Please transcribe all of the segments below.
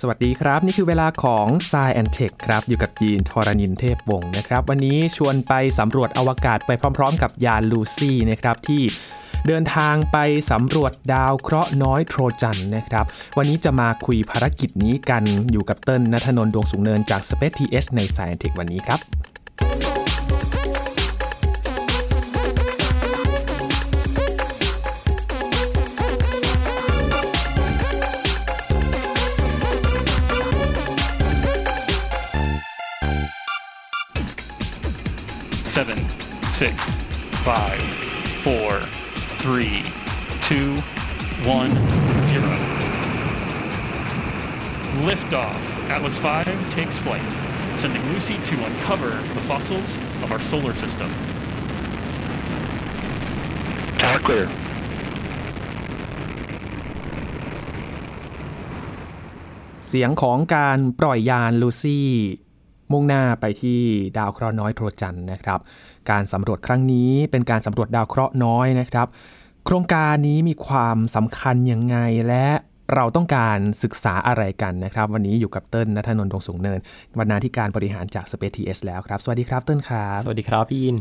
สวัสดีครับ นี่คือเวลาของ s ซแอนเทคครับ อยู่กับยีนทรณินเทพวงศ์นะครับ วันนี้ชวนไปสำรวจอวกาศไปพร้อม ๆ กับยานลูซี่นะครับที่เดินทางไปสำรวจดาวเคราะห์น้อยโทรจันนะครับ วันนี้จะมาคุยภารกิจนี้กันอยู่กับเติ้ลนัทนนท์ดวงสูงเนินจาก Space TH ใน s ซแอนเทควันนี้ครับ five, four, three, two, one, zero. Liftoff. Atlas V takes flight, sending Lucy to uncover the fossils of our solar system. Tower clear. เสียงของการปล่อยยานลูซี่ มุ่งหน้าไปที่ดาวเคราะห์น้อยโทรจันทร์นะครับ การสำรวจครั้งนี้เป็นการสำรวจดาวเคราะห์น้อยนะครับ โครงการนี้มีความสำคัญยังไงและเราต้องการศึกษาอะไรกันนะครับ วันนี้อยู่กับเติ้ลนัทนนท์ดวงสูงเนินบรรณาธิการบริหารจาก Space TH แล้วครับ สวัสดีครับเติ้ลครับ สวัสดีครับพี่ยิน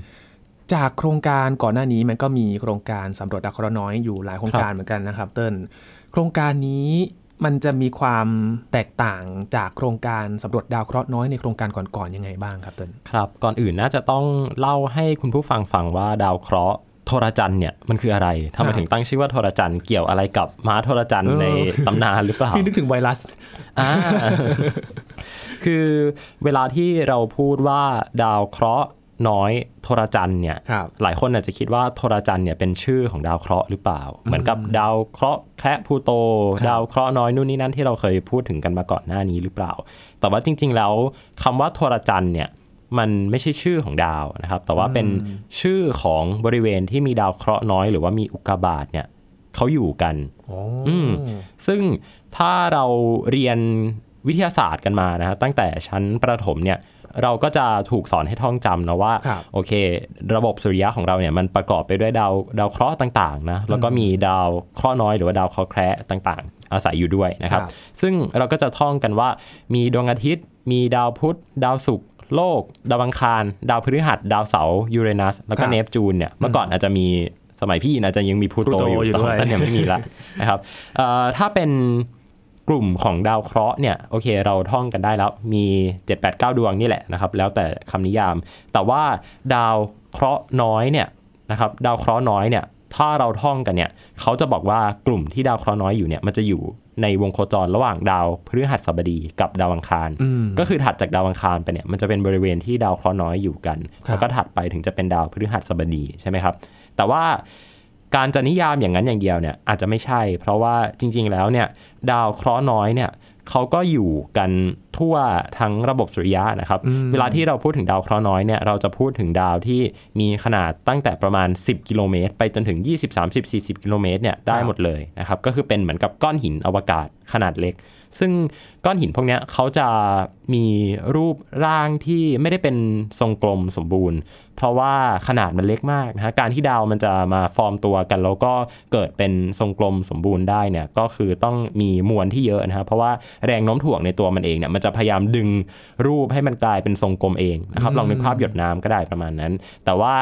จากโครงการก่อนหน้านี้มันก็มีโครงการสำรวจดาวเคราะห์น้อยอยู่หลายโครงการเหมือนกันนะครับ เติ้ลโครงการนี้ มันจะมีความแตกต่างจากโครงการสำรวจดาวเคราะห์น้อยในโครงการก่อนๆยังไงบ้างครับเติ้ลครับ ก่อนอื่นน่าจะต้องเล่าให้คุณผู้ฟังฟังว่าดาวเคราะห์โทรจันทร์เนี่ยมันคืออะไรทำไมครับถึงตั้งชื่อว่าโทรจันทร์เกี่ยวอะไรกับม้าโทรจันทร์เออในตำนานหรือเปล่าที่นึกถึงไวรัสอ่าคือเวลาที่เราพูดว่าดาวเคราะห์ น้อยโทรจันทร์เนี่ยครับหลายคนอาจจะคิดว่าโทรจันทร์เนี่ยเป็นชื่อของดาวเคราะห์หรือเปล่า เหมือนกับดาวเคราะห์แคระพลูโตครับดาวเคราะห์น้อยนู่นนี่นั่นที่เราเคยพูดถึงกันมาก่อนหน้านี้หรือเปล่า แต่ว่าจริง ๆ แล้วคำว่าโทรจันทร์เนี่ยมันไม่ใช่ชื่อของดาวนะครับ แต่ว่าเป็นชื่อของบริเวณที่มีดาวเคราะห์น้อย หรือว่ามีอุกกาบาตเนี่ยเขาอยู่กันอืมซึ่งถ้าเราเรียนวิทยาศาสตร์กันมานะฮะตั้งแต่ชั้นประถมเนี่ย เราก็จะถูกสอนให้ท่องจำนะว่าครับโอเค ระบบสุริยะของเราเนี่ยมันประกอบไปด้วยดาวดาวเคราะห์ต่างๆนะแล้วก็มีดาวเคราะห์น้อยหรือว่าดาวเคราะห์แคระต่างๆ อาศัยอยู่ด้วยนะครับครับซึ่งเราก็จะท่องกันว่ามีดวงอาทิตย์ มีดาวพุธดาวศุกร์โลก ดาวอังคาร ดาวพฤหัส ดาวเสาร์ยูเรนัส แล้วคก็รับเนปจูนเนี่ยเมื่อก่อนอาจจะมีสมัยพี่อาจจะยังมีพลูโตพลูโตอยู่อยู่แต่ขด้อวงยต้นเนี่ยไม่มีละนะครับเอ่อถ้าเป็น กลุ่มของดาวเคราะห์เนี่ยโอเคเราท่องกันได้แล้วมี 7 8 9 ดวงนี่แหละนะครับแล้วแต่คำนิยาม แต่ว่าดาวเคราะห์น้อยเนี่ยนะครับดาวเคราะห์น้อยเนี่ยถ้าเราท่องกันเนี่ยเขาจะบอกว่ากลุ่มที่ดาวเคราะห์น้อยอยู่เนี่ยมันจะอยู่ในวงโคจรระหว่างดาวพฤหัสบดีกับดาวอังคารอืมก็คือถัดจากดาวอังคารไปเนี่ยมันจะเป็นบริเวณที่ดาวเคราะห์น้อยอยู่กันครับแล้วก็ถัดไปถึงจะเป็นดาวพฤหัสบดีใช่ไหมครับแต่ว่า การจะนิยามอย่างนั้นอย่างเดียวเนี่ยอาจจะไม่ใช่ เพราะว่าจริง ๆ แล้วเนี่ยดาวเคราะห์น้อยเนี่ยเขาก็อยู่กันทั่วทั้งระบบสุริยะนะครับอืมเวลาที่เราพูดถึงดาวเคราะห์น้อยเนี่ยเราจะพูดถึงดาวที่มีขนาดตั้งแต่ประมาณ 10 กิโลเมตร ไปจนถึง 20 30 40 กิโลเมตรเนี่ยได้หมดเลยนะครับ ก็คือเป็นเหมือนกับก้อนหินอวกาศขนาดเล็ก ซึ่งก้อนหินพวกเนี้ยเขาจะมีรูปร่างที่ไม่ได้เป็นทรงกลมสมบูรณ์ เพราะว่าขนาดมันเล็กมากนะฮะการที่ดาวมันจะมาฟอร์มตัวกัน แล้วก็เกิดเป็นทรงกลมสมบูรณ์ได้เนี่ยก็คือต้องมีมวลที่เยอะนะฮะเพราะว่าแรงโน้มถ่วงในตัวมันเองเนี่ยมันจะพยายามดึงรูปให้มันกลายเป็นทรงกลมเองนะครับลองนึกภาพหยดน้ำก็ได้ประมาณนั้น แต่ว่า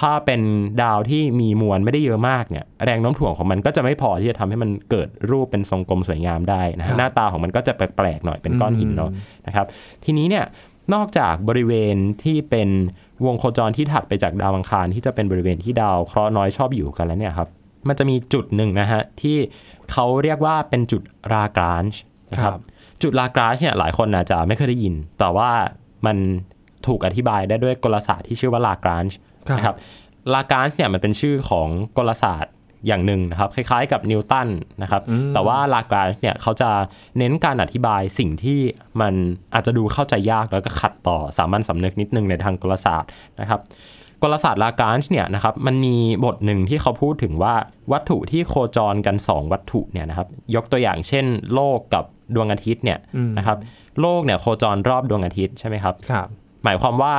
ถ้าเป็นดาวที่มีมวลไม่ได้เยอะมากเนี่ยแรงโน้มถ่วงของมันก็จะไม่พอที่จะทำให้มันเกิดรูปเป็นทรงกลมสวยงามได้นะครัฮะบหน้าตาของมันก็จะแปลกๆหน่อยเป็นก้อนหินเนาะนะครับทีนี้เนี่ยนอกจากบริเวณที่เป็น วงโคจรที่ถัดไปจากดาวอังคารที่จะเป็นบริเวณที่ดาวเคราะห์น้อยชอบอยู่กันแล้วเนี่ยครับมันจะมีจุดหนึ่งนะฮะที่เขาเรียกว่าเป็นจุดรากรานช์นะคครัรับบจุดลากรานช์เนี่ยหลายคนอาจจะไม่เคยได้ยิน แต่ว่ามันถูกอธิบายได้ด้วยกลศาสตร์ที่ชื่อว่าลากรานช์ครับนะครับลากรานช์เนี่ยมันเป็นชื่อของกลศาสตร์ อย่างหนึ่งนะครับ คล้ายๆกับนิวตันนะครับ แต่ว่าลากรานช์เนี่ยเขาจะเน้นการอธิบายสิ่งที่มันอาจจะดูเข้าใจยากแล้วก็ขัดต่อสามัญสำนึกนิดนึงในทางกลศาสตร์นะครับกลศาสตร์ลากรานช์เนี่ยนะครับมันมีบทหนึ่งที่เขาพูดถึงว่าวัตถุที่โคจรกัน 2 วัตถุเนี่ยนะครับยกตัวอย่างเช่น โลกกับดวงอาทิตย์เนี่ยอืมนะครับโลกเนี่ยโคจรรอบดวงอาทิตย์ใช่ไหมครับครับ หมายความว่า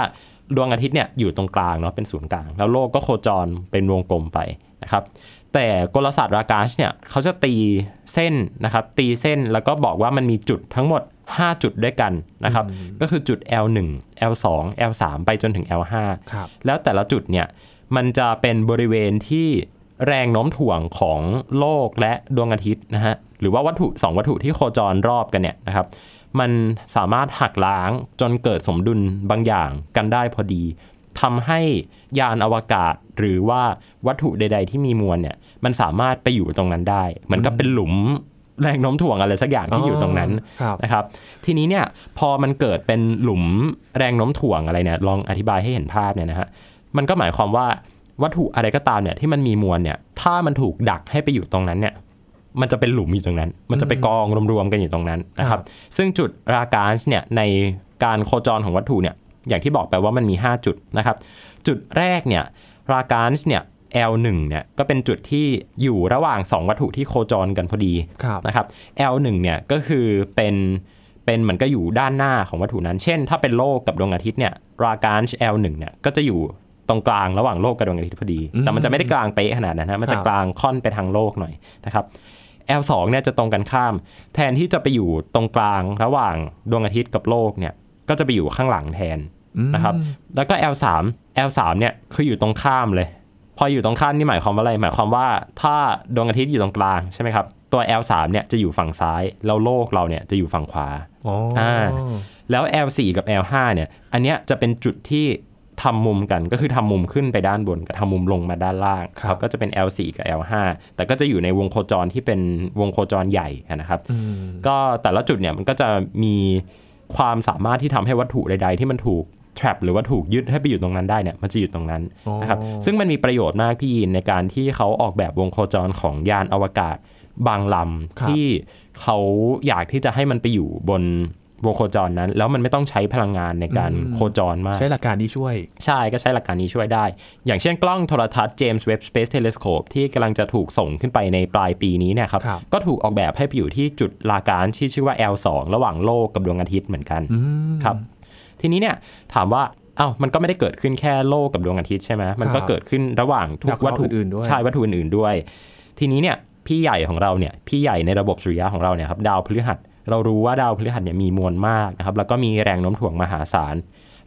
ดวงอาทิตย์เนี่ยอยู่ตรงกลางเนาะเป็นศูนย์กลาง แล้วโลกก็โคจรเป็นวงกลมไป นะครับแต่กลศาสตร์รากาชเนี่ยเขาจะตีเส้นนะครับตีเส้นแล้วก็บอกว่ามันมีจุดทั้งหมด 5 จุดด้วยกันนะครับก็คือจุด L1 L2 L3 ไปจนถึง L5 ครับแล้วแต่ละจุดเนี่ยมันจะเป็นบริเวณที่แรงโน้มถ่วงของโลกและดวงอาทิตย์นะฮะหรือว่าวัตถุ2วัตถุที่โคจรรอบกันเนี่ยนะครับมันสามารถหักล้างจนเกิดสมดุลบางอย่างกันได้พอดี ทำให้ยานอวกาศหรือว่าวัตถุใด ๆ ที่มีมวลเนี่ยมันสามารถไปอยู่ตรงนั้นได้ เหมือนกับเป็นหลุมแรงโน้มถ่วงอะไรสักอย่างที่อยู่ตรงนั้นครับนะครับ ทีนี้เนี่ยพอมันเกิดเป็นหลุมแรงโน้มถ่วงอะไรเนี่ยลองอธิบายให้เห็นภาพเนี่ยนะฮะมันก็หมายความว่าวัตถุอะไรก็ตามเนี่ยที่มันมีมวลเนี่ยถ้ามันถูกดักให้ไปอยู่ตรงนั้นเนี่ยมันจะเป็นหลุมอยู่ตรงนั้น มันจะไปกองรวมๆกันอยู่ตรงนั้นนะคครัรับบซึ่งจุดรากาชเนี่ยในการโคจรของวัตถุเนี่ย อย่างที่บอกไปว่ามันมี 5 จุดนะครับ จุดแรกเนี่ยรากาชเนี่ย L1 เนี่ยก็เป็นจุดที่อยู่ระหว่าง 2 วัตถุที่โคจรกันพอดีครับนะครับ L1 เนี่ยก็คือเป็นเป็นเหมือนก็อยู่ด้านหน้าของวัตถุนั้น เช่น ถ้าเป็นโลกกับดวงอาทิตย์เนี่ยราการช L1 เนี่ยก็จะอยู่ตรงกลางระหว่างโลกกับดวงอาทิตย์พอดี แต่มันจะไม่ได้กลางเป๊ะขนาดนั้นนะมันจะครับกลางค่อนไปทางโลกหน่อยนะครับ L2 เนี่ยจะตรงกันข้าม แทนที่จะไปอยู่ตรงกลางระหว่างดวงอาทิตย์กับโลกเนี่ยก็จะไปอยู่ข้างหลังแทน นะครับ แล้วก็ L3 L3 เนี่ยคืออยู่ตรงข้ามเลย พออยู่ตรงข้ามนี่หมายความว่าอะไร หมายความว่าถ้าดวงอาทิตย์อยู่ตรงกลางใช่ไหมครับ ตัว L3 เนี่ยจะอยู่ฝั่งซ้าย แล้วโลกเราเนี่ยจะอยู่ฝั่งขวาอ๋ออ่าแล้ว L4 กับ L5 เนี่ย อันเนี้ยจะเป็นจุดที่ทำมุมกันก็คือทำมุมขึ้นไปด้านบนกับทำมุมลงมาด้านล่างครับก็จะเป็น L4 กับ L5 แต่ก็จะอยู่ในวงโคจรที่เป็นวงโคจรใหญ่นะครับอืมก็แต่ละจุดเนี่ยมันก็จะมีความสามารถที่ทำให้วัตถุใด ๆ ที่มันถูก trap หรือว่าถูกยึดให้ไปอยู่ตรงนั้นได้เนี่ยมันจะอยู่ตรงนั้นอ๋อนะครับซึ่งมันมีประโยชน์มากพี่ยินในการที่เขาออกแบบวงโคจรของยานอวกาศบางลำที่เขาอยากที่จะให้มันไปอยู่บนวงโคจรนั้น แล้วมันไม่ต้องใช้พลังงานในการโคจรมาก ใช้หลักการนี้ช่วย ใช่ก็ใช้หลักการนี้ช่วยได้ อย่างเช่นกล้องโทรทัศน์ James Webb Space Telescope ที่กำลังจะถูกส่งขึ้นไปในปลายปีนี้เนี่ยครับครับก็ถูกออกแบบให้ไปอยู่ที่จุดลาการที่ชื่อว่า L2 ระหว่างโลกกับดวงอาทิตย์เหมือนกันอืมครับ ทีนี้เนี่ยถามว่าอ้าวมันก็ไม่ได้เกิดขึ้นแค่โลกกับดวงอาทิตย์ใช่ไหมมันก็ครับเกิดขึ้นระหว่างทุดากวเคราะห์วัตถุอื่นๆด้วยใช่วัตถุอื่นๆด้วย ทีนี้เนี่ยพี่ใหญ่ของเราเนี่ยพี่ใหญ่ในระบบสุริยะของเราเนี่ยครับดาวพฤหัส เรารู้ว่าดาวพฤหัสเนี่ยมีมวลมากนะครับแล้วก็มีแรงโน้มถ่วงมหาศาล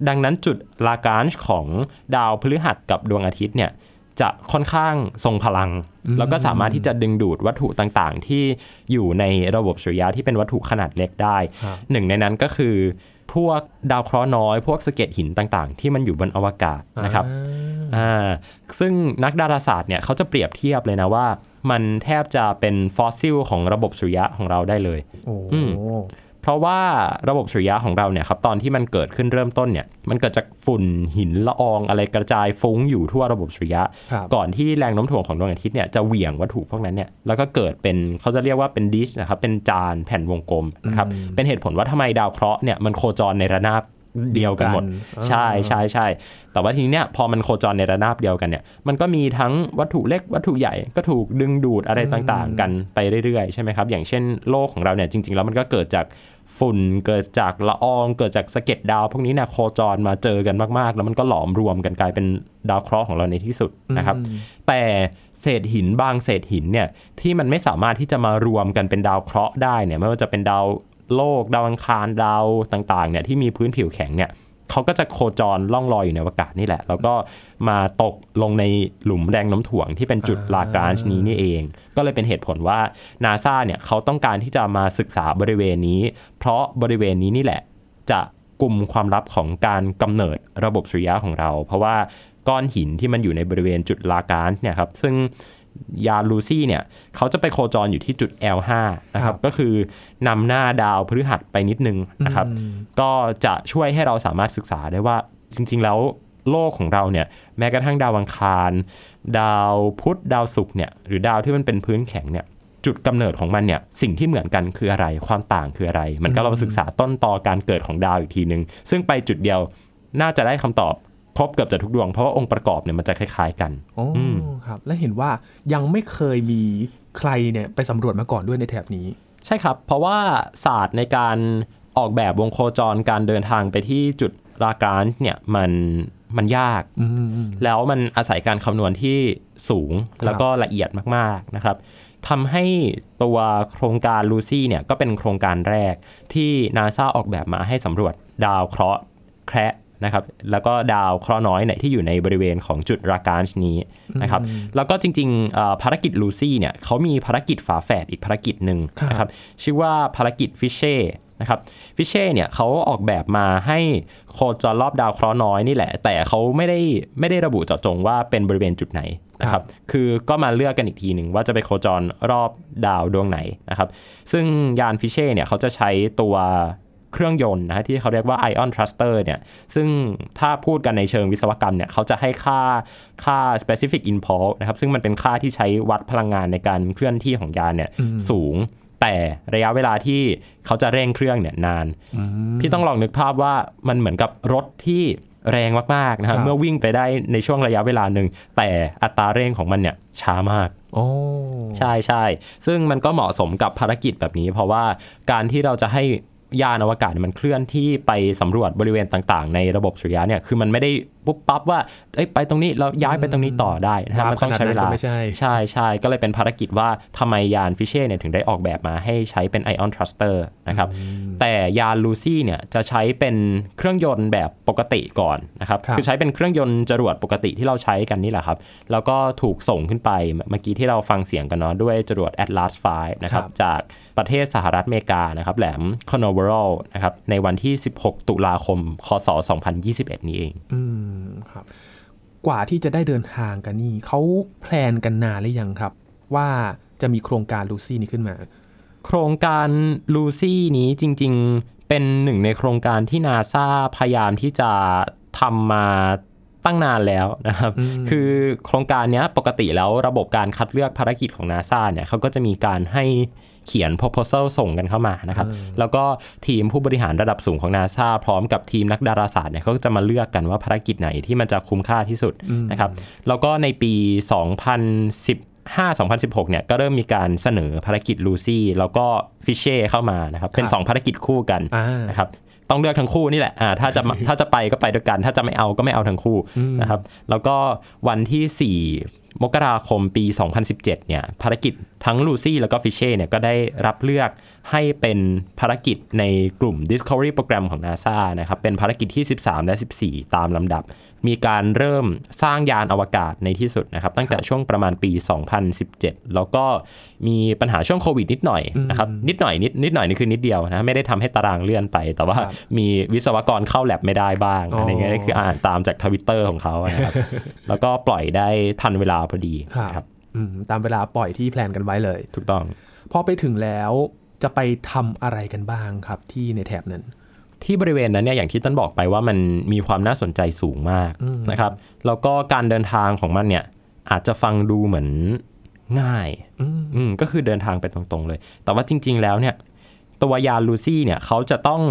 ดังนั้นจุดลาการชของดาวพฤหัสกับดวงอาทิตย์เนี่ยจะค่อนข้างทรงพลัง แล้วก็สามารถที่จะดึงดูดวัตถุต่างๆ ที่อยู่ในระบบสุริยะที่เป็นวัตถุขนาดเล็กได้ครับหนึ่งในนั้นก็คือ พวกดาวเคราะห์น้อย พวกสะเก็ดหินต่างๆ ที่มันอยู่บนอวกาศนะครับอ่าซึ่งนักดาราศาสตร์เนี่ยเขาจะเปรียบเทียบเลยนะว่า มันแทบจะเป็นฟอสซิลของระบบสุริยะของเราได้เลยโอ้อืมเพ ราะว่าระบบสุริยะของเราเนี่ยครับตอนที่มันเกิดขึ้นเริ่มต้นเนี่ยมันเกิดจากฝุ่นหินละอองอะไรกระจายฟุ้งอยู่ทั่วระบบสุริยะครับก่อนที่แรงโน้มถ่วงของดวงอาทิตย์เนี่ยจะเหวี่ยงวัตถุพวกนั้นเนี่ยแล้วก็เกิดเป็นเขาจะเรียกว่าเป็นดิสนะครับเป็นจานแผ่นวงกลมนะครับเป็นเหตุผลว่าทำไมดาวเคราะห์เนี่ยมันโคจรในระนาบเดียวกันหมดอ่าใช่ใช่ใช่แต่ว่าทีนี้เนี่ยพอมันโคจรในระนาบเดียวกันเนี่ยมันก็มีทั้งวัตถุเล็กวัตถุใหญ่ก็ถูกดึงดูดอะไรต่างๆ กันไปเรื่อยๆใช่ไหมครับอย่างเช่นโลกของเราเนี่ยจริง ๆ แล้วมันก็เกิดจาก ฝุ่นเกิดจากละอองเกิดจากสะเก็ดดาว พวกนี้เนี่ยโคจรมาเจอกันมากๆ แล้วมันก็หลอมรวมกันกลายเป็นดาวเคราะห์ของเราในที่สุดนะครับ แต่เศษหินบางเศษหินเนี่ยที่มันไม่สามารถที่จะมารวมกันเป็นดาวเคราะห์ได้เนี่ยไม่ว่าจะเป็นดาวโลกดาวอังคารดาวต่างๆเนี่ยที่มีพื้นผิวแข็งเนี่ย เขาก็จะโคจรล่องลอยอยู่ในอวกาศนี่แหละ แล้วก็มาตกลงในหลุมแรงโน้ำถ่วงที่เป็นจุดลากรานช์นี้นี่เอง ก็เลยเป็นเหตุผลว่านาซาเนี่ยเขาต้องการที่จะมาศึกษาบริเวณนี้ เพราะบริเวณนี้นี่แหละ จะกลุ่มความลับของการกำเนิดระบบสุริยะของเรา เพราะว่าก้อนหินที่มันอยู่ในบริเวณจุดลาการเนี่ยครับซึ่ง ยานลูซี่เนี่ยเขาจะไปโคจรอยู่ที่จุด L5 นะคครัรับบก็คือนำหน้าดาวพฤหัสไปนิดนึงนะครับ ก็จะช่วยให้เราสามารถศึกษาได้ว่าจริง ๆ แล้วโลกของเราเนี่ยแม้กระทั่งดาวอังคาร ดาวพุธดาวศุกร์เนี่ยหรือดาวที่มันเป็นพื้นแข็งเนี่ยจุดกำเนิดของมันเนี่ยสิ่งที่เหมือนกันคืออะไรความต่างคืออะไร มันก็เราศึกษาต้นตอการเกิดของดาวอีกทีหนึ่งซึ่งไปจุดเดียวน่าจะได้คำตอบ ครบเกือบจะทุกดวงเพราะว่าองค์ประกอบเนี่ยมันจะคล้ายๆกันโอ้ครับ และเห็นว่ายังไม่เคยมีใครเนี่ยไปสำรวจมาก่อนด้วยในแถบนี้ ใช่ครับ เพราะว่าศาสตร์ในการออกแบบวงโคจรการเดินทางไปที่จุดลากรานช์เนี่ยมันมันยากอืมอืมแล้วมันอาศัยการคำนวณที่สูงแล้วก็ละเอียดมากๆนะครับทำให้ตัวโครงการลูซี่เนี่ยก็เป็นโครงการแรกที่นาซาออกแบบมาให้สำรวจดาวเคราะห์แคระ นะครับแล้วก็ดาวเคราะห์น้อยเนี่ยที่อยู่ในบริเวณของจุดรากาชนี้นะครับแล้วก็จริงๆเอ่อภารกิจลูซี่เนี่ยเขามีภารกิจฝาแฝดอีกภารกิจหนึ่งนะครับชื่อว่าภารกิจฟิชเช่นะครับฟิชเช่เนี่ยเขาออกแบบมาให้โคจรรอบดาวเคราะห์น้อยนี่แหละ แต่เขาไม่ได้ไม่ได้ระบุเจาะจงว่าเป็นบริเวณจุดไหนนะครับคือก็มาเลือกกันอีกทีหนึ่งว่าจะไปโคจรรอบดาวดวงไหนนะครับซึ่งยานฟิเช่เนี่ยเขาจะใช้ตัว เครื่องยนต์นะฮะที่เขาเรียกว่า Ion Thruster เนี่ยซึ่งถ้าพูดกันในเชิงวิศวกรรมเนี่ยเขาจะให้ค่าค่า specific impulse นะครับซึ่งมันเป็นค่าที่ใช้วัดพลังงานในการเคลื่อนที่ของยานเนี่ยสูงแต่ระยะเวลาที่เขาจะเร่งเครื่องเนี่ยนาน พี่ต้องลองนึกภาพว่ามันเหมือนกับรถที่แรงมากๆนะคครัรับบเมื่อวิ่งไปได้ในช่วงระยะเวลาหนึ่งแต่อัตราเร่งของมันเนี่ยช้ามากโอ้ใช่ใช่ซึ่งมันก็เหมาะสมกับภารกิจแบบนี้ เพราะว่าการที่เราจะให้ ยานอวกาศเนี่ยมันเคลื่อนที่ไปสำรวจบริเวณต่างๆ ในระบบสุริยะเนี่ยคือมันไม่ได้ปุ๊บปั๊บว่าเอ้ยไปตรงนี้แล้วย้ายไปตรงนี้ต่อได้นะครับมันต้องใช้เวลาขนาดนั้นก็ไม่ใช่ใช่ใช่ก็เลยเป็นภารกิจว่าทำไมยานฟิเช่เนี่ยถึงได้ออกแบบมาให้ใช้เป็น Ion Thruster นะครับแต่ยานลูซี่เนี่ยจะใช้เป็นเครื่องยนต์แบบปกติก่อนนะครับครับคือใช้เป็นเครื่องยนต์จรวดปกติที่เราใช้กันนี่แหละครับแล้วก็ถูกส่งขึ้นไปเมื่อกี้ที่เราฟังเสียงกันเนาะด้วยจรวด Atlas V นะครับครับจาก ประเทศสหรัฐอเมริกานะครับแหลม Canaveral นะครับในวันที่ 16 ตุลาคม คศ 2021 นี้เอง อืมครับ กว่าที่จะได้เดินทางกันนี่เขาแพลนกันนานหรือยังครับ ว่าจะมีโครงการลูซี่นี้ขึ้นมา โครงการลูซี่นี้จริง ๆ เป็นหนึ่งในโครงการที่นาซาพยายามที่จะทำมาตั้งนานแล้วนะครับ คือโครงการเนี้ยปกติแล้วระบบการคัดเลือกภารกิจของนาซาเนี่ยเขาก็จะมีการให้ เขียน proposal ส่งกันเข้ามานะครับ แล้วก็ทีมผู้บริหารระดับสูงของนาซาพร้อมกับทีมนักดาราศาสตร์เนี่ยเขาก็จะมาเลือกกันว่าภารกิจไหนที่มันจะคุ้มค่าที่สุดนะครับ แล้วก็ในปี 2015 2016 เนี่ยก็เริ่มมีการเสนอภารกิจลูซี่แล้วก็ฟิเช่เข้ามานะครับ เป็นครับ2ภารกิจคู่กันอ่านนะครับต้องเลือกทั้งคู่นี่แหละ อ่า ถ้าจะมาถ้าจะไปก็ไปด้วยกัน ถ้าจะไม่เอาก็ไม่เอาทั้งคู่นะครับ แล้วก็วันที่ 4มกราคมปี 2017 เนี่ยภารกิจทั้งลูซี่แล้วก็ฟิเช่เนี่ยก็ได้รับเลือก ให้เป็นภารกิจในกลุ่ม Discovery โปรแกรมของ NASA นะครับ เป็นภารกิจที่ 13 และ 14 ตามลำดับ มีการเริ่มสร้างยานอวกาศในที่สุดนะครับ ตั้งแต่ช่วงประมาณปี 2017 แล้วก็มีปัญหาช่วงโควิดนิดหน่อยนะครับ นิดหน่อยนิดนิดหน่อยนี่คือนิดเดียวนะ ไม่ได้ทำให้ตารางเลื่อนไป แต่ว่าครับมีวิศวกรเข้าแลบไม่ได้บ้างอ๋อออะไรเงี้ยนี่คืออ่านตามจากทวิตเตอร์ของเขานะครับ แล้วก็ปล่อยได้ทันเวลาพอดีครับนะครับอืมตามเวลาปล่อยที่ plan กันไว้เลย ถูกต้อง พอไปถึงแล้ว จะไปทำอะไรกันบ้างครับที่ในแถบนั้น ที่บริเวณนั้นเนี่ยอย่างที่ต้นบอกไปว่ามันมีความน่าสนใจสูงมากนะครับ แล้วก็การเดินทางของมันเนี่ยอาจจะฟังดูเหมือนง่ายอืมก็คือเดินทางไปตรงๆเลย แต่ว่าจริง ๆ แล้วเนี่ย ตัวยานลูซี่เนี่ยเขาจะต้อง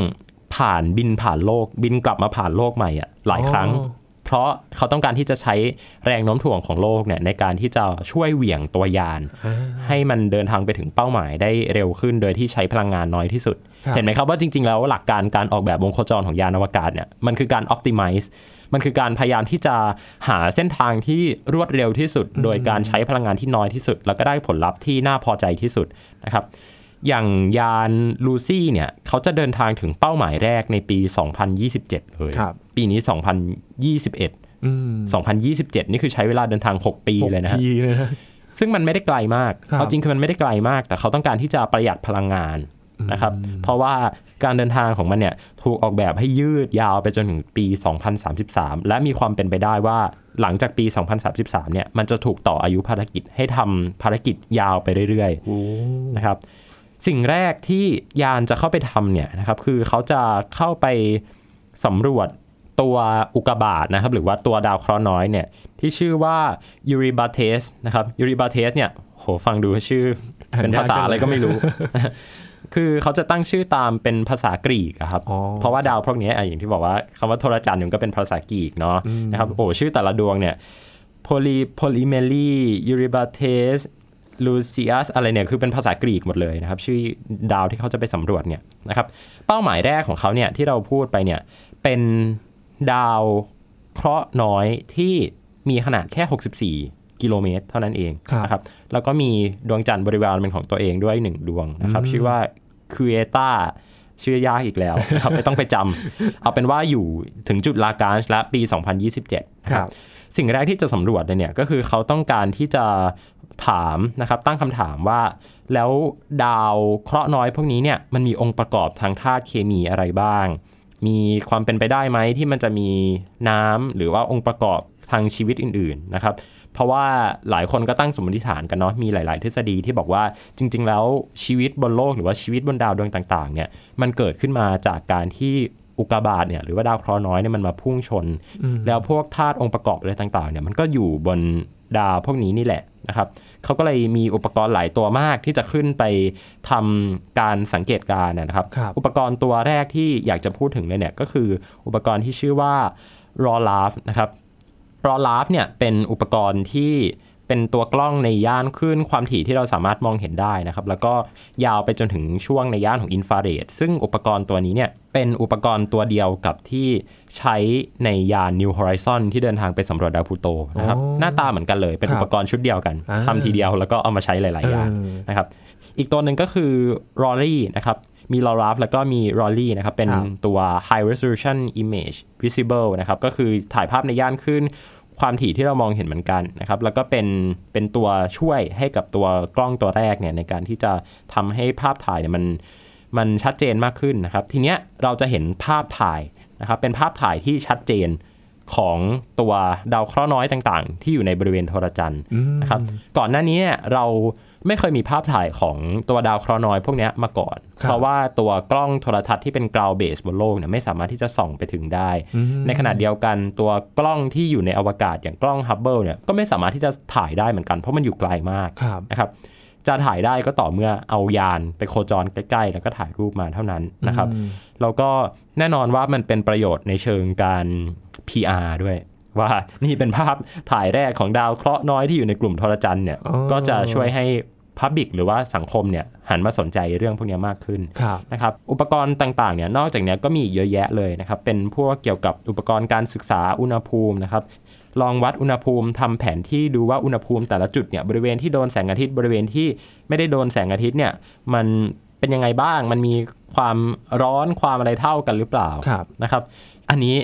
ผ่านบินผ่านโลก บินกลับมาผ่านโลกใหม่อะหลายครั้งอ๋อ เพราะเขาต้องการที่จะใช้แรงโน้มถ่วงของโลกเนี่ยในการที่จะช่วยเหวี่ยงตัวยาน ให้มันเดินทางไปถึงเป้าหมายได้เร็วขึ้นโดยที่ใช้พลังงานน้อยที่สุดครับเห็นไหมครับว่าจริง ๆ แล้วหลักการการออกแบบวงโคจรของยานอวกาศเนี่ยมันคือการ optimize มันคือการพยายามที่จะหาเส้นทางที่รวดเร็วที่สุด โดยการใช้พลังงานที่น้อยที่สุด แล้วก็ได้ผลลัพธ์ที่น่าพอใจที่สุดนะครับ อย่างยานลูซี่เนี่ยเขาจะเดินทางถึงเป้าหมายแรกในปี 2027 เลยครับปีนี้ 2021อืม2027 นี่คือใช้เวลาเดินทาง 6 ปีเลยนะฮะปีเลยนะซึ่งมันไม่ได้ไกลมากครับเอาจริงคือมันไม่ได้ไกลมาก แต่เขาต้องการที่จะประหยัดพลังงานนะครับ เพราะว่าการเดินทางของมันเนี่ยถูกออกแบบให้ยืดยาวไปจนถึงปี 2033 และมีความเป็นไปได้ว่าหลังจากปี 2033 เนี่ยมันจะถูกต่ออายุภารกิจให้ทำภารกิจยาวไปเรื่อยๆนะครับ สิ่งแรกที่ยานจะเข้าไปทำเนี่ยนะครับคือเขาจะเข้าไปสำรวจตัวอุกกาบาตนะครับหรือว่าตัวดาวเคราะห์น้อยเนี่ยที่ชื่อว่ายูริบาเทสนะครับยูริบาเทสเนี่ยโหฟังดูชื่อเป็นภาษาอะไรก็ไม่รู้ คือเขาจะตั้งชื่อตามเป็นภาษากรีกอะครับอ๋อเพราะว่าดาวพวกนี้อะอย่างที่บอกว่าคำว่าโทรจันทร์มันก็เป็นภาษากรีกเนาะนะครับโอ้ชื่อแต่ละดวงเนี่ย poly polymely euribates lucius อะไรเนี่ยคือเป็นภาษากรีกหมดเลยนะครับ ชื่อดาวที่เขาจะไปสำรวจเนี่ยนะครับเป้าหมายแรกของเขาเนี่ยที่เราพูดไปเนี่ยเป็นดาวเคราะห์น้อยที่มีขนาดแค่ 64 กิโลเมตร เท่านั้นเองครับนะครับแล้วก็มีดวงจันทร์บริวารเป็นของตัวเองด้วยหนึ่งดวงนะครับ ชื่อว่า c u e t a ชื่อยากอีกแล้วนะครับไม่ต้องไปจำเอาเป็นว่าอยู่ถึงจุดลากาชและปี 2027 นะคครัรับบ สิ่งแรกที่จะสำรวจเลยเนี่ยก็คือเขาต้องการที่จะถามนะครับตั้งคำถามว่า แล้วดาวเคราะห์น้อยพวกนี้เนี่ยมันมีองค์ประกอบทางธาตุเคมีอะไรบ้าง มีความเป็นไปได้ไหมที่มันจะมีน้ำหรือว่าองค์ประกอบทางชีวิตอื่น ๆนะครับ เพราะว่าหลายคนก็ตั้งสมมติฐานกันเนาะมีหลาย ๆ ทฤษฎีที่บอกว่าจริง ๆ แล้วชีวิตบนโลกหรือว่าชีวิตบนดาวดวงต่าง ๆ เนี่ยมันเกิดขึ้นมาจากการที่ อุกกาบาตเนี่ยหรือว่าดาวเคราะห์น้อยเนี่ยมันมาพุ่งชน แล้วพวกธาตุองค์ประกอบอะไรต่างๆเนี่ยมันก็อยู่บนดาวพวกนี้นี่แหละนะครับเขาก็เลยมีอุปกรณ์หลายตัวมากที่จะขึ้นไปทำการสังเกตการณ์นะครับครับอุปกรณ์ตัวแรกที่อยากจะพูดถึงเลยเนี่ยก็คืออุปกรณ์ที่ชื่อว่า r a w l a f นะครับ r a w l a f เนี่ยเป็นอุปกรณ์ที่ เป็นตัวกล้องในย่านคลื่นความถี่ที่เราสามารถมองเห็นได้นะครับ แล้วก็ยาวไปจนถึงช่วงในย่านของอินฟราเรดซึ่งอุปกรณ์ตัวนี้เนี่ยเป็นอุปกรณ์ตัวเดียวกับที่ใช้ในยาน New Horizon ที่เดินทางไปสำรวจดาวพลูโตนะครับอ๋อหน้าตาเหมือนกันเลยเป็นครับอุปกรณ์ชุดเดียวกันอ่าทำทีเดียวแล้วก็เอามาใช้หลาย ๆ อย่างเออนะครับ อีกตัวหนึ่งก็คือ r o l l y นะครับมี l o r a f แล้วก็มี r o l l y นะครับ เป็นครับตัว High Resolution Image Visible นะครับ ก็คือถ่ายภาพในย่านขึ้น ความถี่ที่เรามองเห็นเหมือนกันนะครับแล้วก็เป็นเป็นตัวช่วยให้กับตัวกล้องตัวแรกเนี่ยในการที่จะทำให้ภาพถ่ายเนี่ยมันมันชัดเจนมากขึ้นนะครับ ทีเนี้ยเราจะเห็นภาพถ่ายนะครับเป็นภาพถ่ายที่ชัดเจนของตัวดาวเคราะห์น้อยต่างๆ ที่อยู่ในบริเวณโทรจันทร์นะครับก่อนหน้านี้เนี่ยเรา ไม่เคยมีภาพถ่ายของตัวดาวเคราะห์น้อยพวกเนี้ยมาก่อนครับเพราะว่าตัวกล้องโทรทัศน์ที่เป็นกราวเบสบนโลกเนี่ยไม่สามารถที่จะส่องไปถึงได้ ในขณะเดียวกันตัวกล้องที่อยู่ในอวกาศอย่างกล้องฮับเบิลเนี่ยก็ไม่สามารถที่จะถ่ายได้เหมือนกันเพราะมันอยู่ไกลมากครับนะครับจะถ่ายได้ก็ต่อเมื่อเอายานไปโคจรใกล้ๆ แล้วก็ถ่ายรูปมาเท่านั้นนะครับแล้วก็แน่นอนว่ามันเป็นประโยชน์ในเชิงการ PR ด้วย ว่านี่เป็นภาพถ่ายแรกของดาวเคราะห์น้อยที่อยู่ในกลุ่มทรจันทร์เนี่ยอ๋อก็จะช่วยให้ public หรือว่าสังคมเนี่ยหันมาสนใจเรื่องพวกนี้มากขึ้นครับนะครับอุปกรณ์ต่างๆเนี่ยนอกจากเนี้ยก็มีอีกเยอะแยะเลยนะครับเป็นพวกเกี่ยวกับอุปกรณ์การศึกษาอุณหภูมินะครับลองวัดอุณหภูมิทำแผนที่ดูว่าอุณหภูมิแต่ละจุดเนี่ยบริเวณที่โดนแสงอาทิตย์บริเวณที่ไม่ได้โดนแสงอาทิตย์เนี่ยมันเป็นยังไงบ้าง มันมีความร้อนความอะไรเท่ากันหรือเปล่าครับนะครับ อันนี้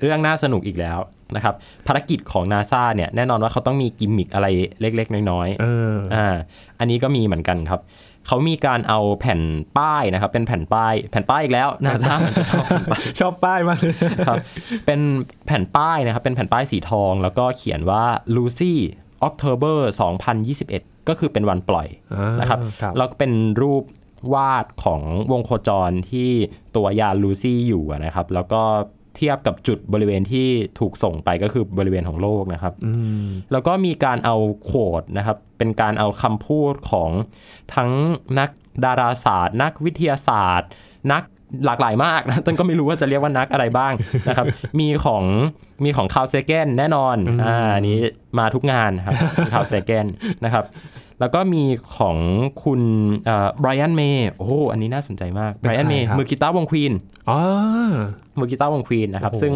เรื่องน่าสนุกอีกแล้ว นะครับภารกิจของนาซาเนี่ยแน่นอนว่าเขาต้องมีกิมมิคอะไรเล็ก ๆ น้อยๆเอออ่าอันนี้ก็มีเหมือนกันครับเขามีการเอาแผ่นป้ายนะครับ เป็นแผ่นป้าย แผ่นป้ายอีกแล้วนาซาจะชอบแผ่นป้ายชอบป้ายมากเลยครับเป็นแผ่นป้ายนะครับ เป็นแผ่นป้ายสีทอง แล้วก็เขียนว่า Lucy October 2021 ก็คือเป็นวันปล่อยอ่านนะครับครับแล้วก็เป็นรูปวาดของวงโคจรที่ตัวยานลูซี่อยู่อะนะครับ แล้วก็ เทียบกับจุดบริเวณที่ถูกส่งไปก็คือบริเวณของโลกนะครับอืมแล้วก็มีการเอาโคดนะครับ เป็นการเอาคำพูดของทั้งนักดาราศาสตร์ นักวิทยาศาสตร์ นักหลากหลายมากนะต้นก็ไม่รู้ว่าจะเรียกว่านักอะไรบ้างนะครับ มีของมีของคาร์ลเซแกนแน่นอน อ่าอันนี้มาทุกงานครับคาร์ลเซแกนนะครับ แล้วก็มีของคุณไบรอันเมย์โอ้โหอันนี้น่าสนใจมากไบรอันเมย์เป็นใครครับมือกีตาร์วงควีนอ๋อมือกีตาร์วงควีนนะครับโอ้โหซึ่ง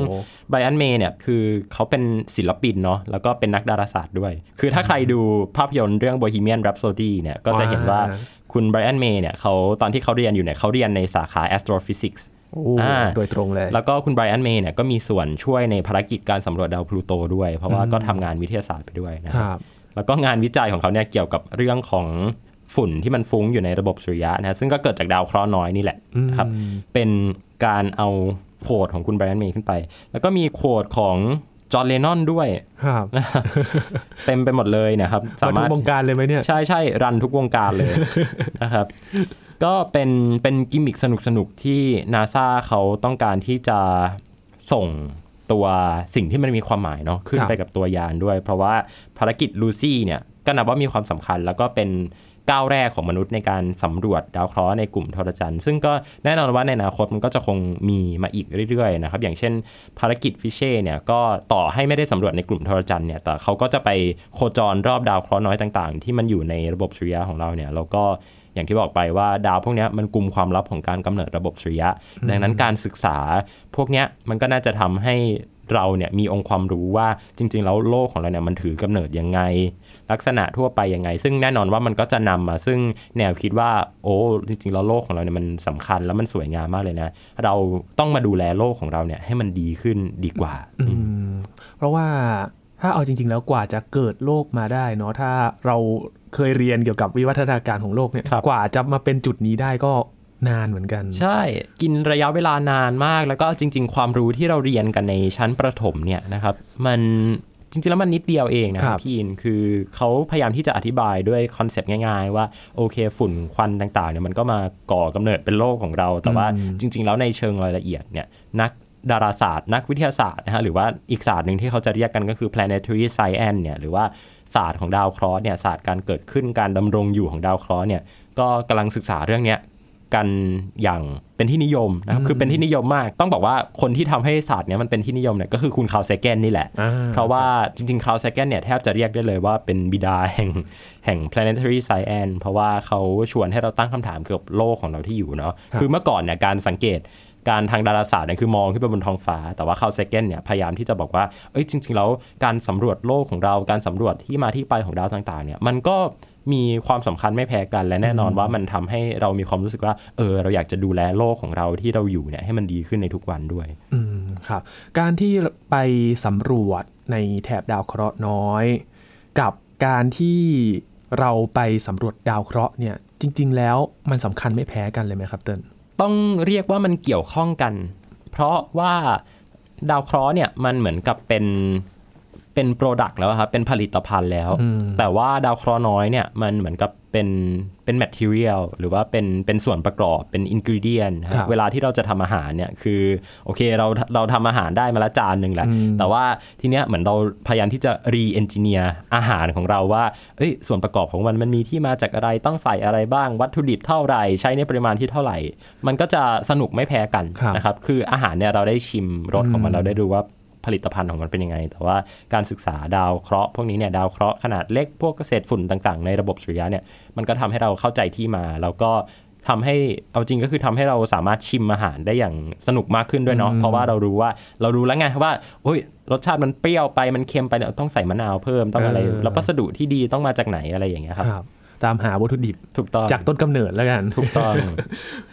ไบรอันเมย์เนี่ยคือเขาเป็นศิลปินเนาะแล้วก็เป็นนักดาราศาสตร์ด้วย คือถ้าใครดูภาพยนตร์เรื่อง Bohemian Rhapsody เนี่ยก็จะเห็นว่าอ่าคุณไบรอันเมย์เนี่ยเขาตอนที่เขาเรียนอยู่เนี่ยเขาเรียนในสาขา astrophysics โอ้อ่าโดยตรงเลย แล้วก็คุณไบรอันเมย์เนี่ยก็มีส่วนช่วยในภารกิจการสำรวจดาวพลูโตด้วย เพราะว่าก็ทำงานวิทยาศาสตร์ไปด้วยนะคครับรับ แล้วก็งานวิจัยของเขาเนี่ยเกี่ยวกับเรื่องของฝุ่นที่มันฟุ้งอยู่ในระบบสุริยะนะฮะซึ่งก็เกิดจากดาวเคราะห์น้อยนี่แหละนะครับ เป็นการเอาโคดของคุณไบรอันเมย์ขึ้นไป แล้วก็มีโคดของจอห์นเลนนอนด้วยครับเต็มไปหมดเลยนะครับ สามารถทุกวงการเลยไหมเนี่ย ใช่ใช่รันทุกวงการเลยนะครับ ก็เป็นเป็นกิมมิคสนุกสนุกๆที่นาซาเขาต้องการที่จะส่ง ตัวสิ่งที่มันมีความหมายเนาะขึ้นครับไปกับตัวยานด้วย เพราะว่าภารกิจลูซี่เนี่ยก็นับว่ามีความสำคัญแล้วก็เป็นก้าวแรกของมนุษย์ในการสำรวจดาวเคราะห์ในกลุ่มโทรจันทร์ซึ่งก็แน่นอนว่าในอนาคตมันก็จะคงมีมาอีกเรื่อยๆนะครับ อย่างเช่นภารกิจฟิเช่เนี่ยก็ต่อให้ไม่ได้สำรวจในกลุ่มโทรจันทร์เนี่ยแต่เขาก็จะไปโคจรรอบดาวเคราะห์น้อยต่างๆ ที่มันอยู่ในระบบสุริยะของเราเนี่ยแล้วก็ อย่างที่บอกไปว่าดาวพวกเนี้ยมันกลุ่มความลับของการกำเนิดระบบสุริยะ ดังนั้นการศึกษาพวกเนี้ยมันก็น่าจะทำให้เราเนี่ยมีองค์ความรู้ว่าจริง ๆ แล้วโลกของเราเนี่ยมันถือกำเนิดยังไง ลักษณะทั่วไปยังไง ซึ่งแน่นอนว่ามันก็จะนำมาซึ่งแนวคิดว่าโอ้จริง ๆ แล้วโลกของเราเนี่ยมันสำคัญแล้วมันสวยงามมากเลยนะ เราต้องมาดูแลโลกของเราเนี่ยให้มันดีขึ้นดีกว่าอืมเพราะว่า ถ้าเอาจริง ๆ แล้วกว่าจะเกิดโลกมาได้เนาะถ้าเราเคยเรียนเกี่ยวกับวิวัฒนาการของโลกเนี่ยครับกว่าจะมาเป็นจุดนี้ได้ก็นานเหมือนกัน ใช่กินระยะเวลานานมากแล้วก็จริง ๆ ความรู้ที่เราเรียนกันในชั้นประถมเนี่ยนะครับมันจริงๆ แล้วมันนิดเดียวเองนะคครัรับบพี่อินคือเขาพยายามที่จะอธิบายด้วยคอนเซปต์ง่ายๆ ว่าโอเคฝุ่นควันต่างๆเนี่ยมันก็มาก่อกำเนิดเป็นโลกของเรา แต่ว่าจริง ๆ แล้วในเชิงรายละเอียดเนี่ยนัก ดาราศาสตร์ นักวิทยาศาสตร์นะฮะหรือว่าอีกศาสตร์หนึ่งที่เขาจะเรียกกันก็คือ planetary science เนี่ยหรือว่าศาสตร์ของดาวเคราะห์เนี่ยศาสตร์การเกิดขึ้นการดำรงอยู่ของดาวเคราะห์เนี่ยก็กำลังศึกษาเรื่องเนี้ยกันอย่างเป็นที่นิยมนะครับคือเป็นที่นิยมมาก ต้องบอกว่าคนที่ทำให้ศาสตร์เนี้ยมันเป็นที่นิยมเนี่ยก็คือคุณคาร์ลเซแกนนี่แหละอ่าเพราะว่าจริงๆคาร์ลเซแกนเนี่ยแทบจะเรียกได้เลยว่าเป็นบิดาแห่งแห่ง planetary science เพราะว่าเขาชวนให้เราตั้งคำถามเกี่ยวกับโลกของเราที่อยู่เนาะคือเมื่อก่อนเนี่ยการสังเกต การทางดาราศาสตร์เนี่ยคือมองขึ้นไปบนท้องฟ้า แต่ว่าคาร์ลเซแกนเนี่ยพยายามที่จะบอกว่าเอ้ยจริง ๆ แล้วการสำรวจโลกของเราการสำรวจที่มาที่ไปของดาวต่างๆเนี่ยมันก็มีความสำคัญไม่แพ้กันและแน่นอนว่ามันทำให้เรามีความรู้สึกว่าเออเราอยากจะดูแลโลกของเราที่เราอยู่เนี่ยให้มันดีขึ้นในทุกวันด้วย อืมครับ การที่ไปสำรวจในแถบดาวเคราะห์น้อย กับการที่เราไปสำรวจดาวเคราะห์เนี่ยจริง ๆ แล้วมันสำคัญไม่แพ้กันเลยไหมครับเติ้ล ต้องเรียกว่ามันเกี่ยวข้องกัน เพราะว่าดาวเคราะห์เนี่ยมันเหมือนกับเป็น เป็น product แล้วอะครับ เป็นผลิตภัณฑ์แล้ว แต่ว่าดาวเคราะห์น้อยเนี่ยมันเหมือนกับเป็นเป็น material หรือว่าเป็นเป็นส่วนประกอบเป็น ingredient ครับเวลาที่เราจะทำอาหารเนี่ยคือโอเคเราเราทำอาหารได้มาละจานหนึ่งแหละ แต่ว่าทีเนี้ยเหมือนเราพยายามที่จะรีเอนจิเนียร์อาหารของเราว่าเอ้ยส่วนประกอบของมันมันมีที่มาจากอะไรต้องใส่อะไรบ้างวัตถุดิบเท่าไหร่ ใช้ในปริมาณที่เท่าไหร่ มันก็จะสนุกไม่แพ้กันครับนะครับคืออาหารเนี่ยเราได้ชิมรสของมันเราได้ดูว่า ผลิตภัณฑ์ของมันเป็นยังไง แต่ว่าการศึกษาดาวเคราะห์พวกนี้เนี่ยดาวเคราะห์ขนาดเล็กพวกเศษฝุ่นต่างๆ ในระบบสุริยะเนี่ยมันก็ทำให้เราเข้าใจที่มา แล้วก็ทำให้เอาจริงก็คือทำให้เราสามารถชิมอาหารได้อย่างสนุกมากขึ้นด้วยเนาะเพราะว่าเรารู้ว่าเรารู้แล้วไงว่าโอ้ยรสชาติมันเปรี้ยวไปมันเค็มไปเนี่ยต้องใส่มะนาวเพิ่มต้องอะไรเออแล้ววัสดุที่ดีต้องมาจากไหนอะไรอย่างเงี้ยครับครับ ตามหาวัตถุดิบถูกต้องจากต้นกำเนิดแล้วกันถูกต้อง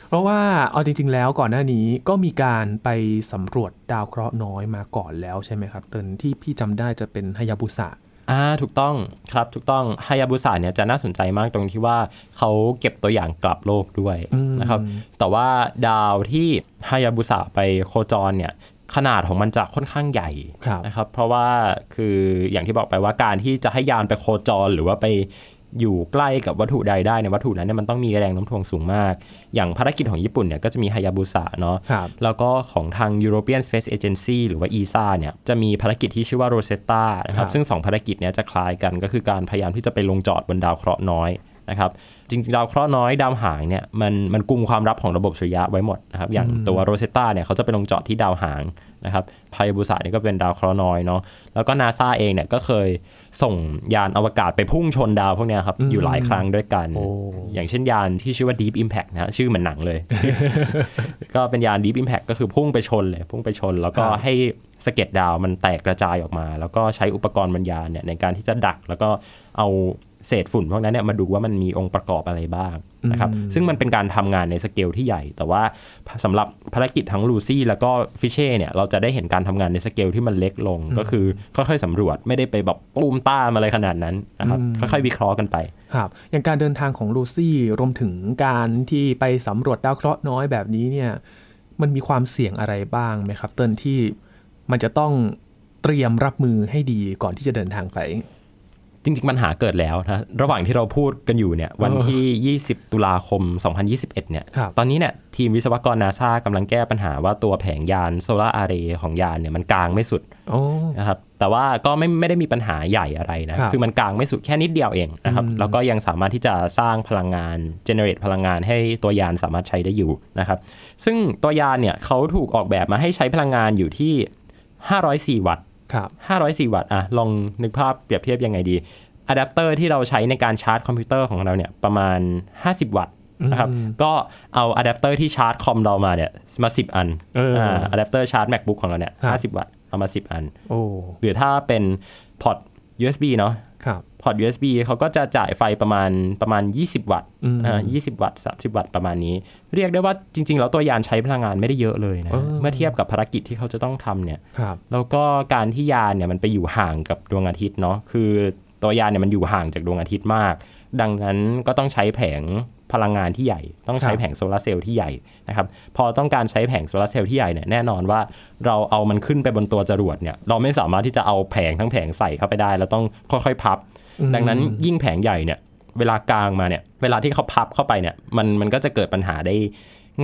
เพราะว่าเอาจริง ๆ แล้วก่อนหน้านี้ก็มีการไปสำรวจดาวเคราะห์น้อยมาก่อนแล้วใช่ไหมครับเติ้ลที่พี่จำได้จะเป็นฮายาบุสะอ่าถูกต้องครับถูกต้องฮายาบุสะเนี่ยจะน่าสนใจมากตรงที่ว่าเขาเก็บตัวอย่างกลับโลกด้วยอืมนะครับแต่ว่าดาวที่ฮายาบุสะไปโคจรเนี่ยขนาดของมันจะค่อนข้างใหญ่ครับนะครับ เพราะว่าคืออย่างที่บอกไปว่าการที่จะให้ยานไปโคจรหรือว่าไป อยู่ใกล้กับวัตถุใดได้ในยวัตถุนั้นเนี่ยมันต้องมีแรงโน้ำถ่วงสูงมาก อย่างภารกิจของญี่ปุ่นเนี่ยก็จะมีฮายาบุสะเนาะครับแล้วก็ของทาง European Space Agency หรือว่า ESA เนี่ยจะมีภารกิจที่ชื่อว่า Rosetta นะคครัรับบซึ่ง 2 ภารกิจเนี้ยจะคล้ายกันก็คือการพยายามที่จะไปลงจอดบนดาวเคราะห์น้อยนะครับ จริงๆดาวเคราะห์น้อยดาวหางเนี่ยมันมันกุมความลับของระบบสุริยะไว้หมดนะครับอย่างตัว Rosetta เนี่ยเขาจะไปลงจอดที่ดาวหางนะครับพายาบุสะนี่ก็เป็นดาวเคราะห์น้อยเนาะแล้วก็นาซาเองเนี่ยก็เคยส่งยานอวกาศไปพุ่งชนดาวพวกเนี้ยครับอยู่หลายครั้งด้วยกันโอ้อย่างเช่นยานที่ชื่อว่า Deep Impact นะฮะชื่อเหมือนหนังเลย ก็เป็นยาน Deep Impact ก็คือพุ่งไปชนเลย พุ่งไปชน แล้วก็ครับให้สะเก็ดดาวมันแตกกระจายออกมา แล้วก็ใช้อุปกรณ์บรรยานเนี่ยในการที่จะดักแล้วก็เอา เศษฝุ่นพวกนั้นเนี่ยมาดูว่ามันมีองค์ประกอบอะไรบ้างนะครับซึ่งมันเป็นการทำงานในสเกลที่ใหญ่ แต่ว่าสำหรับภารกิจทั้งลูซี่แล้วก็ Psyche เนี่ยเราจะได้เห็นการทำงานในสเกลที่มันเล็กลง ก็คือค่อยๆสำรวจไม่ได้ไปแบบตูมตามอะไรขนาดนั้นนะครับค่อยๆวิเคราะห์กันไปครับอย่างการเดินทางของลูซี่รวมถึงการที่ไปสำรวจดาวเคราะห์น้อยแบบนี้เนี่ยมันมีความเสี่ยงอะไรบ้างไหมครับ เติ้ลที่มันจะต้องเตรียมรับมือให้ดีก่อนที่จะเดินทางไป จริง ๆ ปัญหาเกิดแล้วนะระหว่างที่เราพูดกันอยู่เนี่ยวันที่ 20 ตุลาคม 2021 เนี่ยครับตอนนี้เนี่ยทีมวิศวกรนาซากำลังแก้ปัญหาว่าตัวแผงยานโซลาร์อาร์เรย์ของยานเนี่ยมันกลางไม่สุดโอ้นะครับแต่ว่าก็ไม่ไม่ได้มีปัญหาใหญ่อะไรนะครับคือมันกลางไม่สุดแค่นิดเดียวเองนะครับแล้วก็ยังสามารถที่จะสร้างพลังงานเจเนเรตพลังงานให้ตัวยานสามารถใช้ได้อยู่นะครับซึ่งตัวยานเนี่ยเขาถูกออกแบบมาให้ใช้พลังงานอยู่ที่ 504 วัตต์ ครับ504 วัตต์อะลองนึกภาพเปรียบเทียบยังไงดีอะแดปเตอร์ที่เราใช้ในการชาร์จคอมพิวเตอร์ของเราเนี่ยประมาณ 50 วัตต์นะครับก็เอาอะแดปเตอร์ที่ชาร์จคอมเรามาเนี่ยมา 10 อันเอออ่อะแดปเตอร์ชาร์จ MacBook ของเราเนี่ยครับ50 วัตต์เอามา 10 อันโอ้หรือถ้าเป็นพอร์ต USB เนาะครับ พอร์ต USB เขาก็จะจ่ายไฟประมาณประมาณ 20 วัตต์อืมอ่า20 วัตต์ 30 วัตต์ประมาณนี้ เรียกได้ว่าจริง ๆ แล้วตัวยานใช้พลังงานไม่ได้เยอะเลยนะเออเมื่อเทียบกับภารกิจที่เขาจะต้องทำเนี่ยครับแล้วก็การที่ยานเนี่ยมันไปอยู่ห่างกับดวงอาทิตย์เนาะ คือตัวยานเนี่ยมันอยู่ห่างจากดวงอาทิตย์มาก ดังนั้นก็ต้องใช้แผง พลังงานที่ใหญ่ ต้องใช้ครับแผงโซลาร์เซลล์ที่ใหญ่นะครับพอต้องการใช้แผงโซลาร์เซลล์ที่ใหญ่เนี่ยแน่นอนว่าเราเอามันขึ้นไปบนตัวจรวดเนี่ยเราไม่สามารถที่จะเอาแผงทั้งแผงใส่เข้าไปได้ แล้วต้องค่อยๆพับอืมดังนั้นยิ่งแผงใหญ่เนี่ยเวลากลางมาเนี่ยเวลาที่เขาพับเข้าไปเนี่ยมันมันก็จะเกิดปัญหาได้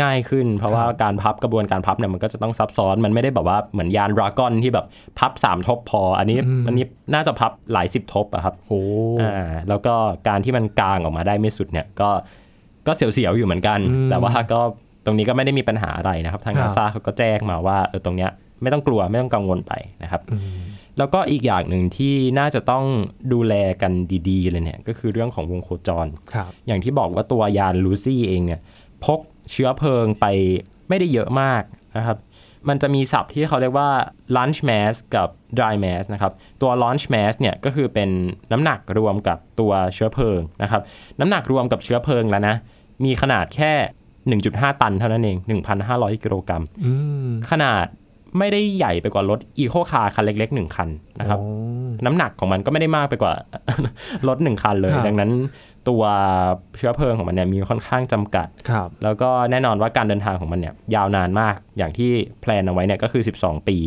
ง่ายขึ้น เพราะว่าการพับกระบวนการพับเนี่ยมันก็จะต้องซับซ้อนมันไม่ได้แบบว่าเหมือนยานดราก้อนที่แบบพับสามทบพอ อันนี้อันนี้น่าจะพับหลายสิบทบอะครับโอ้อ่าแล้วก็การที่มันกลางออกมาได้ไม่สุดเนี่ยก็ ก็เสียวๆอยู่เหมือนกันอืมแต่ว่าก็ตรงนี้ก็ไม่ได้มีปัญหาอะไรนะครับ ทางครันาบซาเขาก็แจ้งมาว่าเออตรงเนี้ยไม่ต้องกลัวไม่ต้องกังวลไปนะครับอืมแล้วก็อีกอย่างหนึ่งที่น่าจะต้องดูแลกันดีๆเลยเนี่ยก็คือเรื่องของวงโคจรครับอย่างที่บอกว่าตัวยานลูซี่เองเนี่ยพกเชื้อเพลิงไปไม่ได้เยอะมากนะครับมันจะมีศัพท์ที่เขาเรียกว่า launch mass กับ dry mass นะครับ ตัว launch mass เนี่ยก็คือเป็นน้ำหนักรวมกับตัวเชื้อเพลิงนะครับ น้ำหนักรวมกับเชื้อเพลิงแล้วนะ มีขนาดแค่ 1.5 ตันเท่านั้นเอง 1,500 กิโลกรัมอืมขนาดไม่ได้ใหญ่ไปกว่ารถอีโคคาร์คันเล็กๆหนึ่งคันนะครับโอ้น้ำหนักของมันก็ไม่ได้มากไปกว่ารถหนึ่งคันเลยครับดังนั้นตัวเชื้อเพลิงของมันเนี่ยมีค่อนข้างจำกัดครับแล้วก็แน่นอนว่าการเดินทางของมันเนี่ยยาวนานมาก อย่างที่ plan เอาไว้เนี่ยก็คือ 12 ปี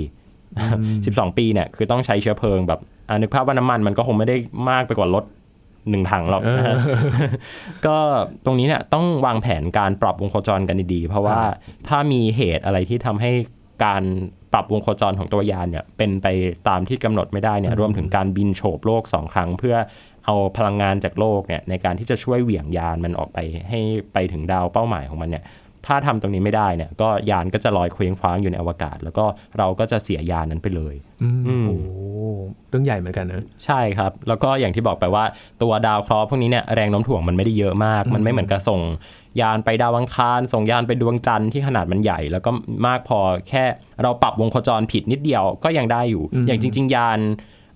12 ปีเนี่ยคือต้องใช้เชื้อเพลิงแบบอะนึกภาพว่าน้ำมันมันก็คงไม่ได้มากไปกว่ารถ หนึ่งถังหรอกนะฮะก็ตรงนี้เนี่ยต้องวางแผนการปรับวงโคจรกันดีๆ เพราะว่าถ้ามีเหตุอะไรที่ทำให้การปรับวงโคจรของตัวยานเนี่ยเป็นไปตามที่กำหนดไม่ได้เนี่ยรวมถึงการบินโฉบโลกสองครั้ง เพื่อเอาพลังงานจากโลกเนี่ยในการที่จะช่วยเหวี่ยงยานมันออกไปให้ไปถึงดาวเป้าหมายของมันเนี่ย ถ้าทำตรงนี้ไม่ได้เนี่ย ก็ยานก็จะลอยเคว้งคว้างอยู่ในอวกาศ แล้วก็เราก็จะเสียยานนั้นไปเลยอืมอืมโอ้เรื่องใหญ่เหมือนกันนะใช่ครับ แล้วก็อย่างที่บอกไปว่าตัวดาวเคราะห์พวกนี้เนี่ยแรงโน้มถ่วงมันไม่ได้เยอะมาก มันไม่เหมือนกับส่งยานไปดาวอังคาร ส่งยานไปดวงจันทร์ที่ขนาดมันใหญ่ แล้วก็มากพอแค่เราปรับวงโคจรผิดนิดเดียวก็ยังได้อยู่ อย่างจริง ๆ ยาน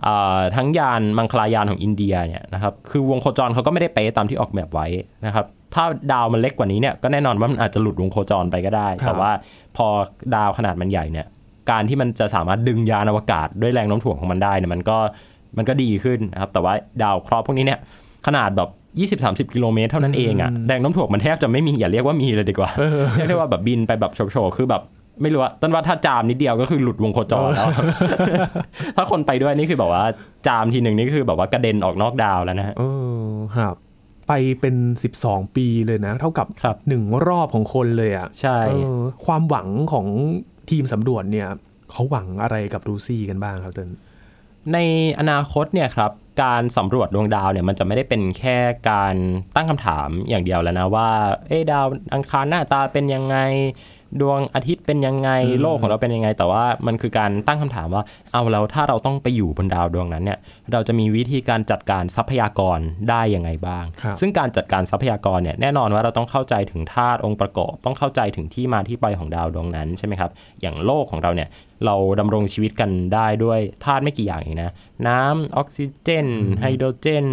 อ่าทั้งยานมังคลายานของอินเดียเนี่ยนะครับคือวงโคจรเขาก็ไม่ได้เป๊ะตามที่ออกแบบไว้นะครับ ถ้าดาวมันเล็กกว่านี้เนี่ยก็แน่นอนว่ามันอาจจะหลุดวงโคจรไปก็ได้ครับแต่ว่าพอดาวขนาดมันใหญ่เนี่ยการที่มันจะสามารถดึงยานอวกาศด้วยแรงโน้มถ่วงของมันได้เนี่ยมันก็มันก็ดีขึ้นนะครับแต่ว่าดาวเคราะห์พวกนี้เนี่ยขนาดแบบ 20-30 กิโลเมตรเท่านั้นเองอะแรงโน้มถ่วงมันแทบจะไม่มี อย่าเรียกว่ามีเลยดีกว่าเรียกได้ว่าแบบบินไปแบบโฉบๆคือแบบไม่รู้ว่าต้นว่าถ้าจามนิดเดียวก็คือหลุดวงโคจรแล้ว ถ้าคนไปด้วยนี่คือแบบว่าจามทีหนึ่งนี่คือแบบว่ากระเด็นออกนอกดาวแล้วนะฮะเออครับ ไปเป็น 12 ปีเลยนะ เท่ากับครับหนึ่งรอบของคนเลยอะ่ะใช่เออความหวังของทีมสำรวจเนี่ยเขาหวังอะไรกับรูซี่กันบ้างครับเตินในอนาคตเนี่ยครับการสำรวจดวงดาวเนี่ยมันจะไม่ได้เป็นแค่การตั้งคำถามอย่างเดียวแล้วนะว่า เอ๊ะดาวอังคารหน้าตาเป็นยังไงดวงอาทิตย์เป็นยังไงโลกของเราเป็นยังไง แต่ว่ามันคือการตั้งคำถามว่าเอาแล้วถ้าเราต้องไปอยู่บนดาวดวงนั้นเนี่ยเราจะมีวิธีการจัดการทรัพยากรได้ยังไงบ้างครับซึ่งการจัดการทรัพยากรเนี่ยแน่นอนว่าเราต้องเข้าใจถึงธาตุองค์ประกอบ ต้องเข้าใจถึงที่มาที่ไปของดาวดวงนั้นใช่ไหมครับอย่างโลกของเราเนี่ยเราดำรงชีวิตกันได้ด้วยธาตุไม่กี่อย่างเองนะ น้ำออกซิเจนไฮโดรเจน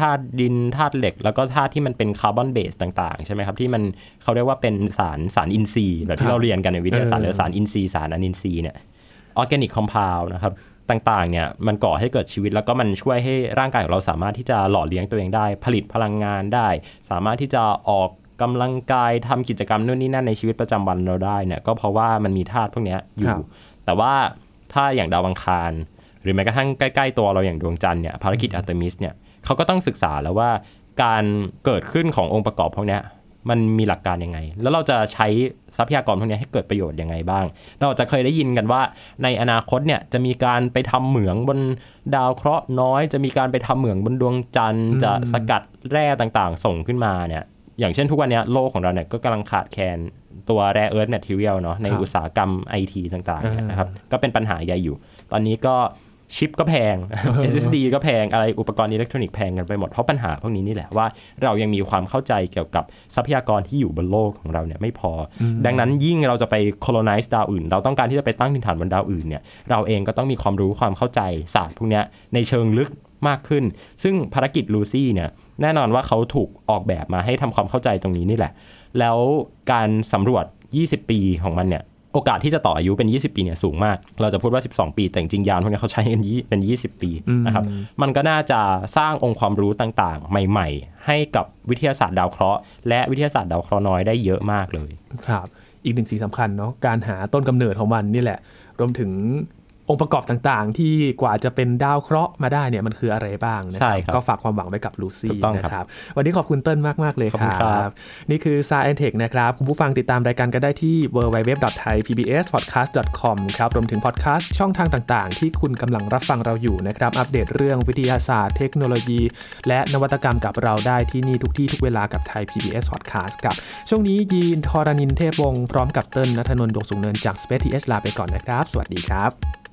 ธาตุดินธาตุเหล็ก แล้วก็ธาตุที่มันเป็นคาร์บอนเบสต่างๆ ใช่ไหมครับ ที่มันเขาเรียกว่าเป็นสารสารอินทรีย์แบบครัที่บเราเรียนกันในวิทยาศาสตร์เออหรือสารอินทรีย์สารอนินทรีย์เนี่ยorganic compound นะครับต่างๆเนี่ยมันก่อให้เกิดชีวิตแล้วก็มันช่วยให้ร่างกายของเราสามารถที่จะหล่อเลี้ยงตัวเองได้ ผลิตพลังงานได้ สามารถที่จะออกกำลังกายทำกิจกรรมนู่นนี่นั่นในชีวิตประจำวันเราได้เนี่ยก็เพราะว่ามันมีธาตุพวกเนี้ยอยู่ครับ แต่ว่าถ้าอย่างดาวอังคาร หรือแม้กระทั่งใกล้ ๆ ตัวเราอย่างดวงจันทร์เนี่ยภารกิจอาร์เตมิสเนี่ยเขาก็ต้องศึกษาแล้วว่าการเกิดขึ้นขององค์ประกอบพวกนี้มันมีหลักการยังไง แล้วเราจะใช้ทรัพยากรพวกนี้ให้เกิดประโยชน์ยังไงบ้าง เราจะเคยได้ยินกันว่าในอนาคตเนี่ยจะมีการไปทำเหมืองบนดาวเคราะห์น้อย จะมีการไปทำเหมืองบนดวงจันทร์ จะสกัดแร่ต่างๆ ส่งขึ้นมาเนี่ย อย่างเช่นทุกวันนี้โลกของเราเนี่ยก็กำลังขาดแคลน ตัว rare earth material เนาะครับในอุตสาหกรรมไอทีต่างๆเนี่ยอ่านะครับก็เป็นปัญหาใหญ่อยู่ ตอนนี้ก็ชิปก็แพง SSD ก็แพง อะไรอุปกรณ์อิเล็กทรอนิกส์แพงกันไปหมด เพราะปัญหาพวกนี้นี่แหละว่าเรายังมีความเข้าใจเกี่ยวกับทรัพยากรที่อยู่บนโลกของเราเนี่ยไม่พออดังนั้นยิ่งเราจะไป colonize ดาวอื่น เราต้องการที่จะไปตั้งถิ่นฐานบนดาวอื่นเนี่ยเราเองก็ต้องมีความรู้ความเข้าใจศาสตร์พวกเนี้ยในเชิงลึกมากขึ้น ซึ่งภารกิจลูซี่เนี่ยแน่นอนว่าเขาถูกออกแบบมาให้ทำความเข้าใจตรงนี้นี่แหละ แล้วการสำรวจ 20 ปีของมันเนี่ยโอกาสที่จะต่ออายุเป็น 20 ปีเนี่ยสูงมาก เราจะพูดว่า 12 ปี แต่จริงๆยานพวกนี้เขาใช้กันยี่เป็น 20 ปีนะครับ มันก็น่าจะสร้างองค์ความรู้ต่างๆ ใหม่ ๆ ให้กับวิทยาศาสตร์ดาวเคราะห์และวิทยาศาสตร์ดาวเคราะห์น้อยได้เยอะมากเลย ครับ อีกหนึ่งสิ่งสำคัญเนาะ การหาต้นกำเนิดของมันนี่แหละ รวมถึง องค์ประกอบต่างๆ ที่กว่าจะเป็นดาวเคราะห์มาได้เนี่ยมันคืออะไรบ้างนะใช่ครับก็ฝากความหวังไว้กับลูซี่ ถูกต้องนะครับ วันนี้ขอบคุณเติ้ลมาก ๆ เลยขอบคคุณรัครับบนี่คือ Science Tech นะครับ คุณผู้ฟังติดตามรายการกันได้ที่ www.thaipbspodcast.com ครับรวมถึงพอดแคสต์ช่องทางต่างๆ ที่คุณกำลังรับฟังเราอยู่นะครับ อัปเดตเรื่องวิทยาศาสตร์ เทคโนโลยี และนวัตกรรมกับเราได้ที่นี่ทุกที่ทุกเวลากับไทย PBS Podcast ครับช่วงนี้ยีนทอรานินเทพวงศ์พร้อมกับเติ้ลนัทนนท์ดวงสุงเนินจาก Space TH ลาไปก่อนนะครับ สวัสดีครับ